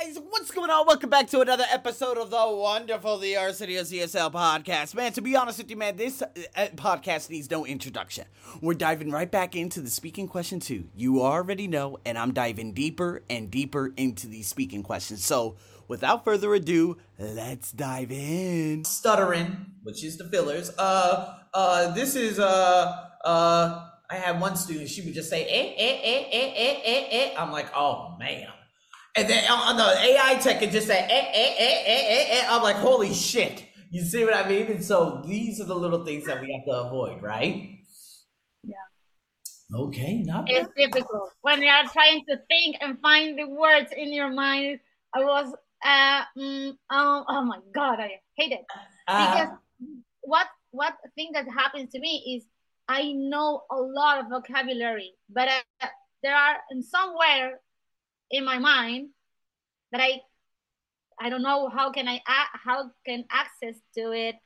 guys? What's going on? Welcome back to another episode of the wonderful The Arsenio's ESL podcast. Man, to be honest with you, man, this uh, podcast needs no introduction. We're diving right back into the speaking question two. You already know, and I'm diving deeper and deeper into these speaking questions. So, without further ado, let's dive in. Stuttering, which is the fillers. Uh, uh, this is uh, uh. I had one student. She would just say eh eh eh eh eh eh eh. I'm like, oh man. And then on the AI tech, it just said, eh eh eh eh eh eh. I'm like, holy shit. You see what I mean? And so these are the little things that we have to avoid, right? Yeah. Okay, not It's difficult when you are trying to think and find the words in your mind. I was, uh, mm, oh, oh my god, I hate it because uh, what what thing that happens to me is I know a lot of vocabulary, but uh, there are in somewhere in my mind that I I don't know how can I how can access to it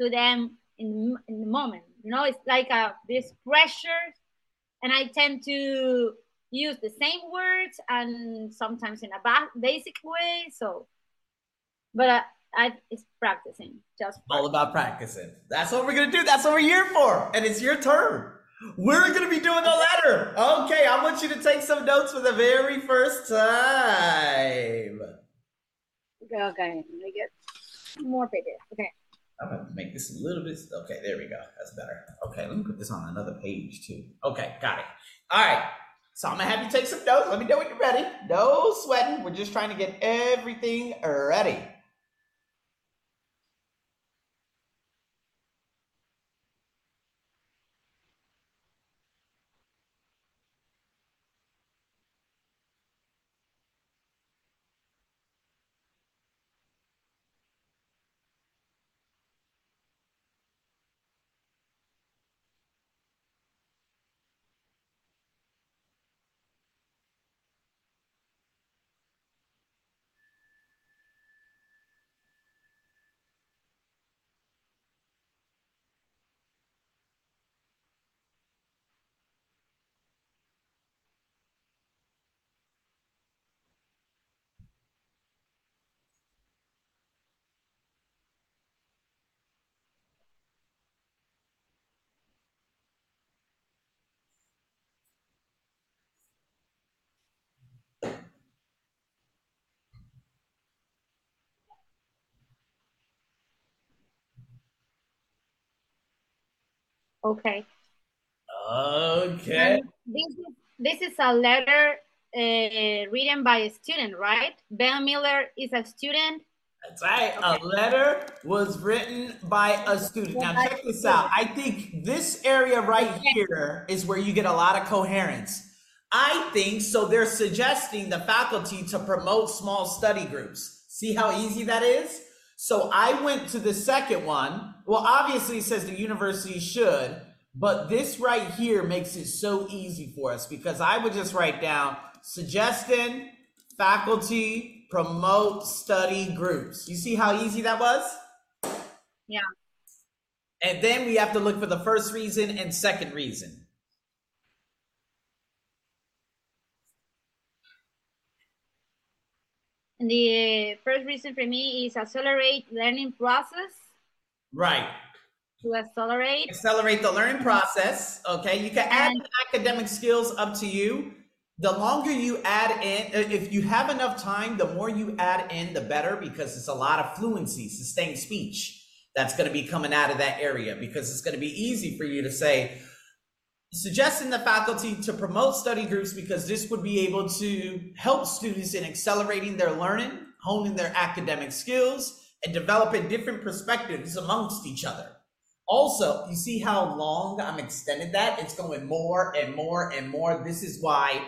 to them in in the moment. You know, it's like a this pressure, and I tend to use the same words and sometimes in a ba- basic way. So, but uh, I it's practicing just all about practicing. That's what we're gonna do. That's what we're here for. And it's your turn. We're gonna be doing a letter. Okay, I want you to take some notes for the very first time. Okay, okay. Let me get more pages. Okay. I'm gonna make this a little bit. Okay, there we go. That's better. Okay, let me put this on another page too. Okay, got it. All right. So I'm gonna have you take some notes. Let me know when you're ready. No sweating. We're just trying to get everything ready. Okay. Okay. And this is this is a letter uh, written by a student, right? Ben Miller is a student. That's right. A letter was written by a student. Now check this out. I think this area right here is where you get a lot of coherence. I think so. They're suggesting the faculty to promote small study groups. See how easy that is? So I went to the second one. Well, obviously it says the university should, but this right here makes it so easy for us because I would just write down suggesting faculty promote study groups. You see how easy that was? Yeah. And then we have to look for the first reason and second reason. The first reason for me is accelerate learning process Right. to accelerate. Accelerate the learning process. Okay. You can add And- academic skills up to you. The longer you add in, uh, if you have enough time, the more you add in, the better because it's a lot of fluency, sustained speech that's going to be coming out of that area because it's going to be easy for you to say, suggesting the faculty to promote study groups because this would be able to help students in accelerating their learning, honing their academic skills, and developing different perspectives amongst each other. Also, you see how long I'm extended that? It's going more and more and more. This is why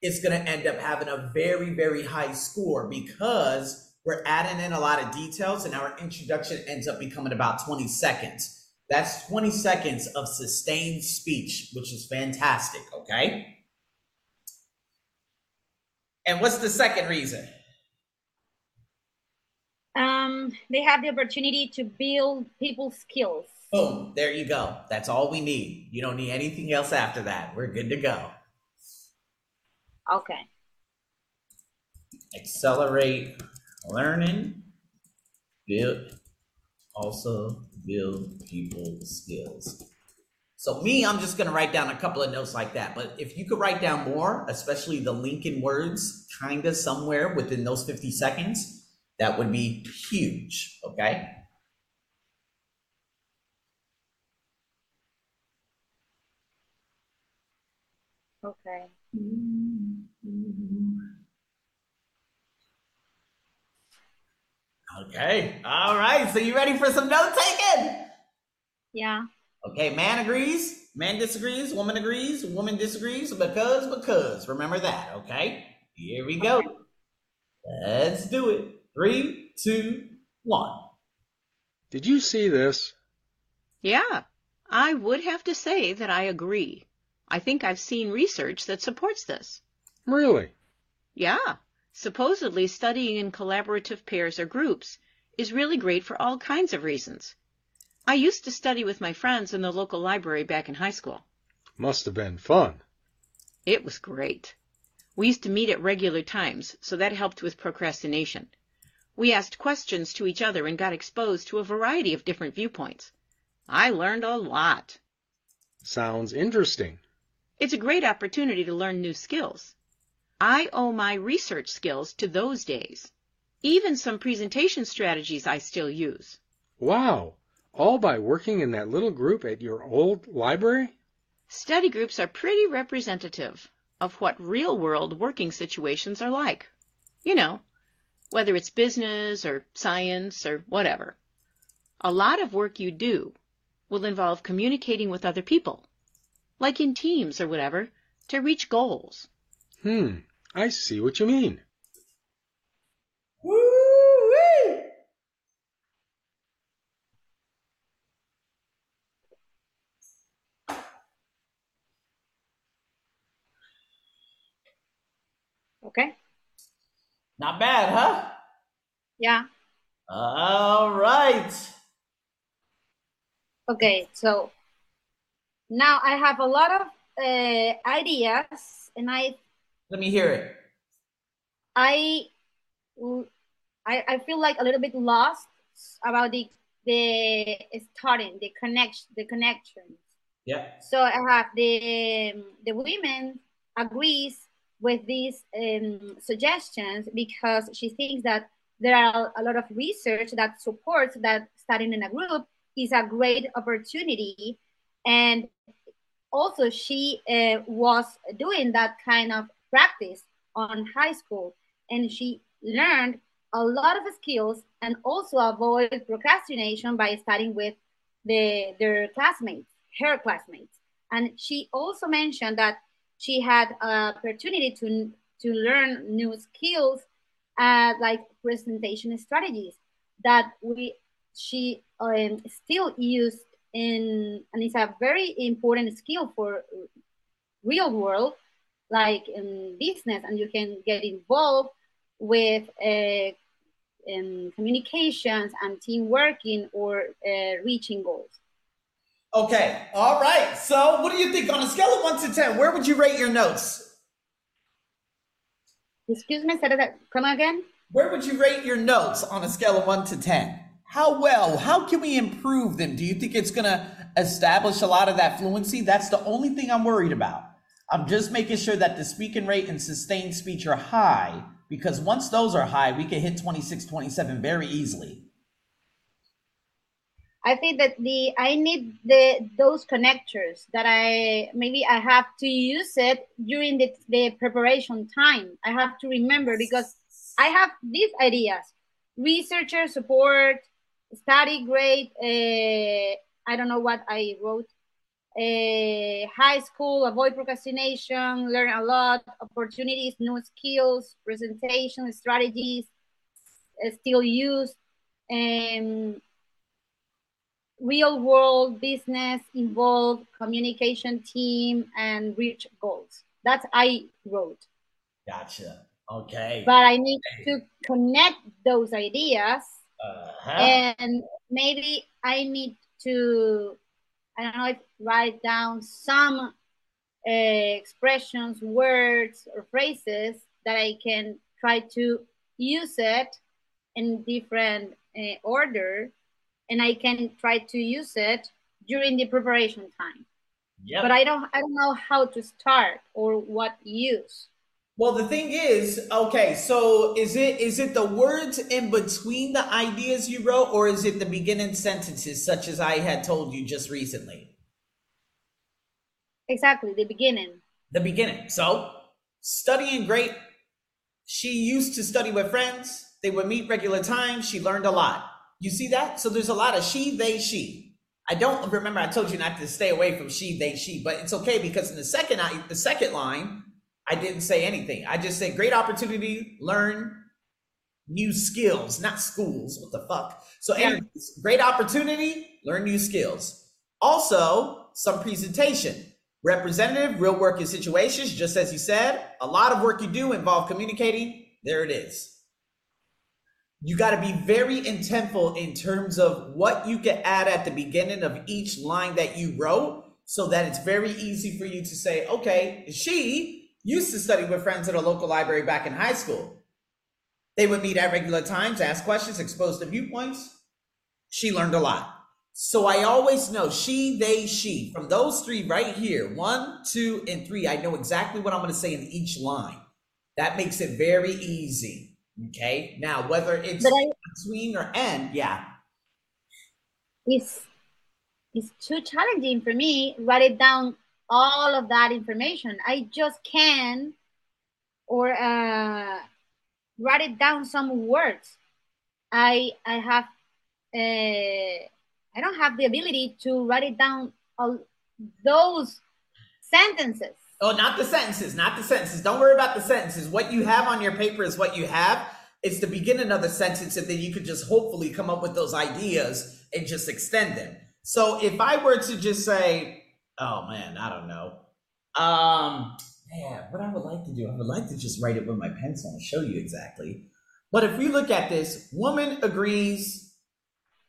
it's going to end up having a very, very high score because we're adding in a lot of details and our introduction ends up becoming about 20 seconds. That's 20 seconds of sustained speech, which is fantastic, okay? And what's the second reason? Um, they have the opportunity to build people's skills. Boom, there you go. That's all we need. You don't need anything else after that. We're good to go. Okay. accelerate learning, build, also build people skills. So me, I'm just gonna write down a couple of notes like that. But if you could write down more, especially the linking words, kinda somewhere within those 50 seconds, that would be huge. Okay. Okay. Mm-hmm. Mm-hmm. Okay. All right. So you ready for some note taking? Yeah. Okay. Man agrees. Man disagrees. Woman agrees. Woman disagrees. Because, because. Remember that. Okay. Here we go. Let's do it. Three, two, one. Did you see this? Yeah, I would have to say that I agree. I think I've seen research that supports this. Really? Yeah, supposedly studying in collaborative pairs or groups is really great for all kinds of reasons. I used to study with my friends in the local library back in high school. Must have been fun. It was great. We used to meet at regular times, so that helped with procrastination. We asked questions to each other and got exposed to a variety of different viewpoints. I learned a lot. Sounds interesting. It's a great opportunity to learn new skills. I owe my research skills to those days. Even some presentation strategies I still use. Wow. All by working in that little group at your old library? Study groups are pretty representative of what real world working situations are like. You know, whether it's business or science or whatever. A lot of work you do will involve communicating with other people, like in teams or whatever, to reach goals. Hmm, I see what you mean. Woo-wee! Okay. Not bad, huh? Yeah. All right. Okay. So now I have a lot of uh, ideas, and I Let me hear it. I, I, I feel like a little bit lost about the the starting, the connection, the connections. Yeah. So I have the the women agrees with these um, suggestions because she thinks that there are a lot of research that supports that studying in a group is a great opportunity, and also she uh, was doing that kind of practice on high school, and she learned a lot of skills and also avoid procrastination by studying with the their classmates, her classmates. And she also mentioned that she had an opportunity to to learn new skills, uh, like presentation strategies that we she um, still used in, and it's a very important skill for real world, like in business, and you can get involved with uh, um, communications and team working or uh, reaching goals. Okay. All right. So, what do you think on a scale of one to ten? Where would you rate your notes? Excuse me, say that. Come again. Where would you rate your notes on a scale of one to ten? How well? How can we improve them? Do you think it's going to establish a lot of that fluency? That's the only thing I'm worried about. I'm just making sure that the speaking rate and sustained speech are high because once those are high, we can hit 26, 27 very easily. I think that the I need the those connectors that I maybe I have to use it during the, the preparation time. I have to remember because I have these ideas: researcher support, study grade. Uh, I don't know what I wrote. Uh, high school, avoid procrastination, learn a lot, opportunities, new skills, presentation strategies, uh, still used. Um, real world business involved communication team and reach goals that's i wrote Gotcha. Okay. but i need to connect those ideas Uh-huh. and maybe i need to i don't know if write down some uh, expressions words or phrases that i can try to use it in different uh, order and I can try to use it during the preparation time. Yep. But I don't I don't know how to start or what use. Well, the thing is, okay, so is it is it the words in between the ideas you wrote, or is it the beginning sentences, such as I had told you just recently? Exactly, the beginning. The beginning. So, studying great. She used to study with friends. They would meet regular times. She learned a lot. You see that? So there's a lot of she, they, she. I don't remember. I told you not to stay away from she, they, she, but it's okay because in the second the second line, I didn't say anything. I just said great opportunity, learn new skills, not schools. What the fuck? So, yeah. great opportunity, learn new skills. Also, some presentation. Representative, real working situations, just as you said. A lot of work you do involve communicating. There it is. You got to be very intentful in terms of what you can add at the beginning of each line that you wrote so that it's very easy for you to say, okay, she used to study with friends at a local library back in high school. They would meet at regular times, ask questions, expose to viewpoints. She learned a lot. So I always know she, they, she. From those three right here, one, two, and three, I know exactly what I'm going to say in each line. That makes it very easy. Okay. Now, whether it's I, between or end, yeah. It's it's too challenging for me. Write it down all of that information. I just can or uh, write it down some words. I I have uh, I don't have the ability to write it down all those sentences. Oh, not the sentences, not the sentences. Don't worry about the sentences. What you have on your paper is what you have. It's the beginning of the sentence, and then you could just hopefully come up with those ideas and just extend them. So if I were to just say, oh man, I don't know. Um, man, what I would like to do, I would like to just write it with my pencil and show you exactly. But if we look at this, woman agrees,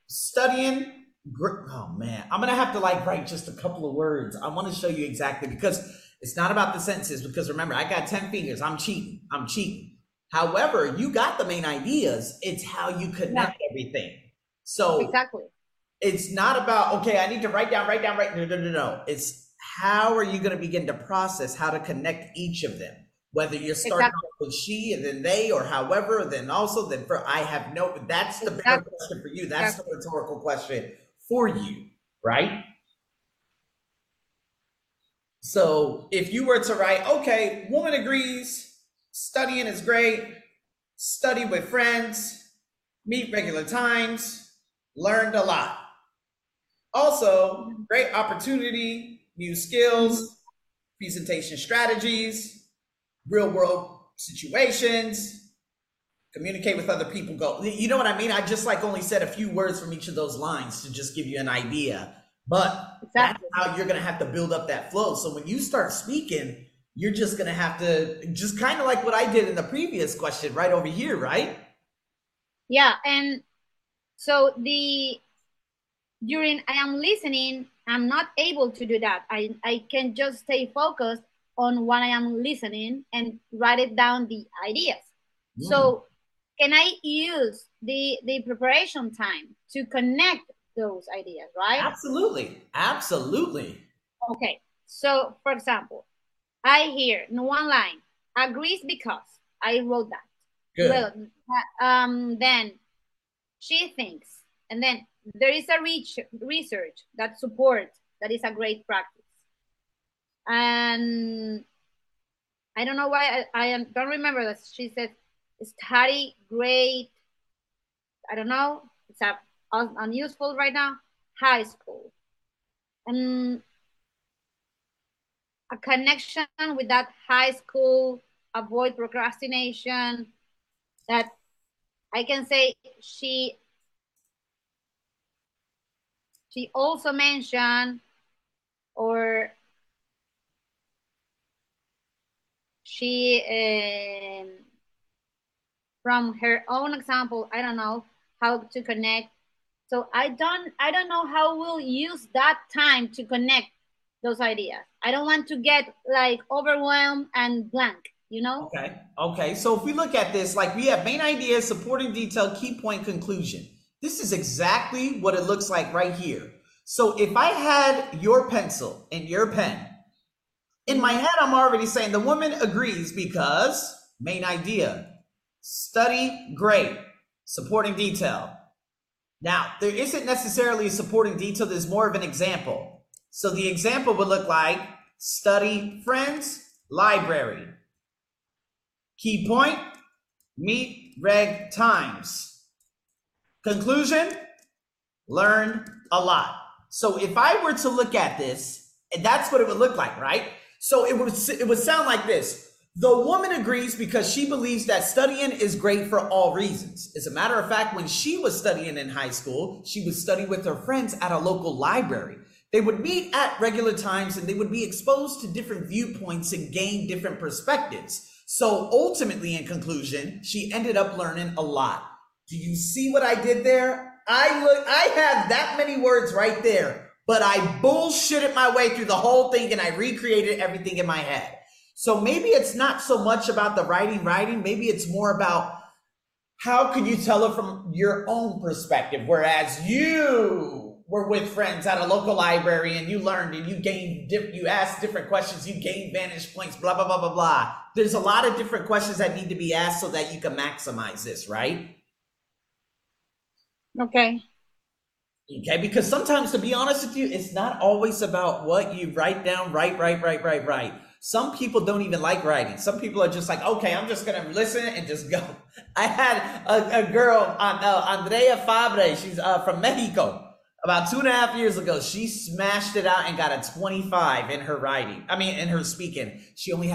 studying. Oh man, I'm gonna have to like write just a couple of words. I want to show you exactly because it's not about the sentences. Because remember, I got 10 fingers. I'm cheating. I'm cheating. However, you got the main ideas. It's how you connect yeah. everything. So exactly it's not about okay i need to write down write down write no no no no it's how are you going to begin to process how to connect each of them whether you're starting exactly. with she and then they or however then also then for i have no that's the exactly. question for you that's exactly. the rhetorical question for you right so if you were to write okay woman agrees studying is great study with friends meet regular times learned a lot also, great opportunity, new skills, presentation strategies, real world situations, communicate with other people. Go, you know what I mean? I just like only said a few words from each of those lines to just give you an idea. But exactly. that's how you're going to have to build up that flow. So when you start speaking, you're just going to have to just kind of like what I did in the previous question right over here, right? Yeah. And so the during I am listening, I'm not able to do that. I, I can just stay focused on what I am listening and write it down the ideas. Mm. So can I use the the preparation time to connect those ideas, right? Absolutely. Absolutely. Okay. So for example, I hear in one line, agrees because I wrote that. Good. Well, um, then she thinks, and then there is a rich research that supports that is a great practice. And I don't know why I, I don't remember that she said study great. I don't know. It's a, unuseful right now. High school. And a connection with that high school, avoid procrastination. That I can say she she also mentioned or she um, from her own example i don't know how to connect so i don't i don't know how we'll use that time to connect those ideas i don't want to get like overwhelmed and blank you know? Okay. Okay. So if we look at this, like we have main idea, supporting detail, key point, conclusion. This is exactly what it looks like right here. So if I had your pencil and your pen, in my head, I'm already saying the woman agrees because main idea, study, great, supporting detail. Now, there isn't necessarily a supporting detail, there's more of an example. So the example would look like study friends, library. Key point, meet reg times. Conclusion, learn a lot. So if I were to look at this, and that's what it would look like, right? So it would it would sound like this. The woman agrees because she believes that studying is great for all reasons. As a matter of fact, when she was studying in high school, she would study with her friends at a local library. They would meet at regular times and they would be exposed to different viewpoints and gain different perspectives. So ultimately, in conclusion, she ended up learning a lot. Do you see what I did there? I look, I have that many words right there, but I bullshitted my way through the whole thing and I recreated everything in my head. So maybe it's not so much about the writing, writing. Maybe it's more about how could you tell it from your own perspective? Whereas you were with friends at a local library and you learned and you gained, you asked different questions, you gained vantage points, blah, blah, blah, blah, blah. There's a lot of different questions that need to be asked so that you can maximize this, right? Okay. Okay, because sometimes, to be honest with you, it's not always about what you write down, write, write, write, write, write. Some people don't even like writing. Some people are just like, okay, I'm just gonna listen and just go. I had a, a girl, uh, Andrea Fabre. She's uh, from Mexico. About two and a half years ago, she smashed it out and got a 25 in her writing. I mean, in her speaking. She only